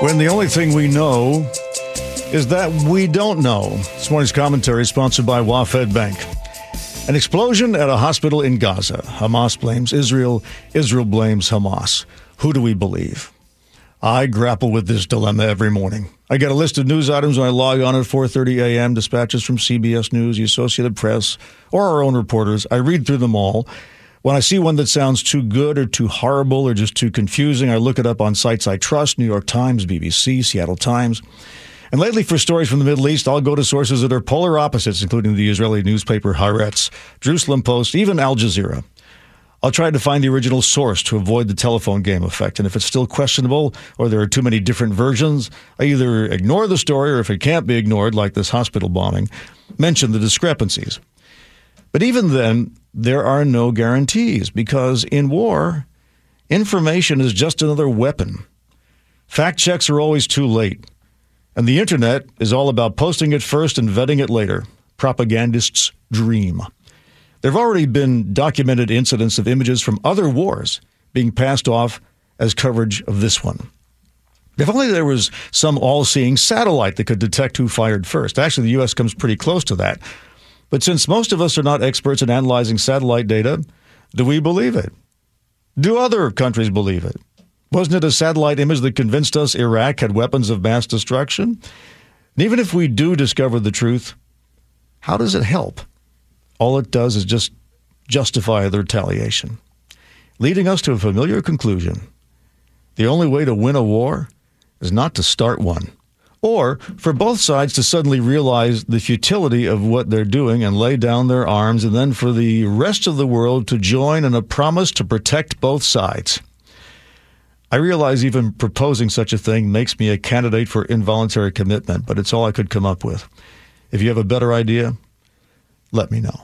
when the only thing we know is that we don't know. This morning's commentary is sponsored by WaFd Bank. An explosion at a hospital in Gaza. Hamas blames Israel. Israel blames Hamas. Who do we believe? I grapple with this dilemma every morning. I get a list of news items when I log on at 4:30 a.m. Dispatches from CBS News, the Associated Press, or our own reporters. I read through them all. When I see one that sounds too good or too horrible or just too confusing, I look it up on sites I trust New York Times, BBC, Seattle Times. And lately, for stories from the Middle East, I'll go to sources that are polar opposites, including the Israeli newspaper Haaretz, Jerusalem Post, even Al Jazeera. I'll try to find the original source to avoid the telephone game effect. And if it's still questionable or there are too many different versions, I either ignore the story or if it can't be ignored, like this hospital bombing, mention the discrepancies. But even then, there are no guarantees because in war, information is just another weapon. Fact checks are always too late. And the internet is all about posting it first and vetting it later. Propagandists' dream. There have already been documented incidents of images from other wars being passed off as coverage of this one. If only there was some all seeing satellite that could detect who fired first. Actually, the U.S. comes pretty close to that. But since most of us are not experts in analyzing satellite data, do we believe it? Do other countries believe it? Wasn't it a satellite image that convinced us Iraq had weapons of mass destruction? And even if we do discover the truth, how does it help? All it does is just justify the retaliation, leading us to a familiar conclusion. The only way to win a war is not to start one or for both sides to suddenly realize the futility of what they're doing and lay down their arms, and then for the rest of the world to join in a promise to protect both sides. I realize even proposing such a thing makes me a candidate for involuntary commitment, but it's all I could come up with. If you have a better idea, let me know.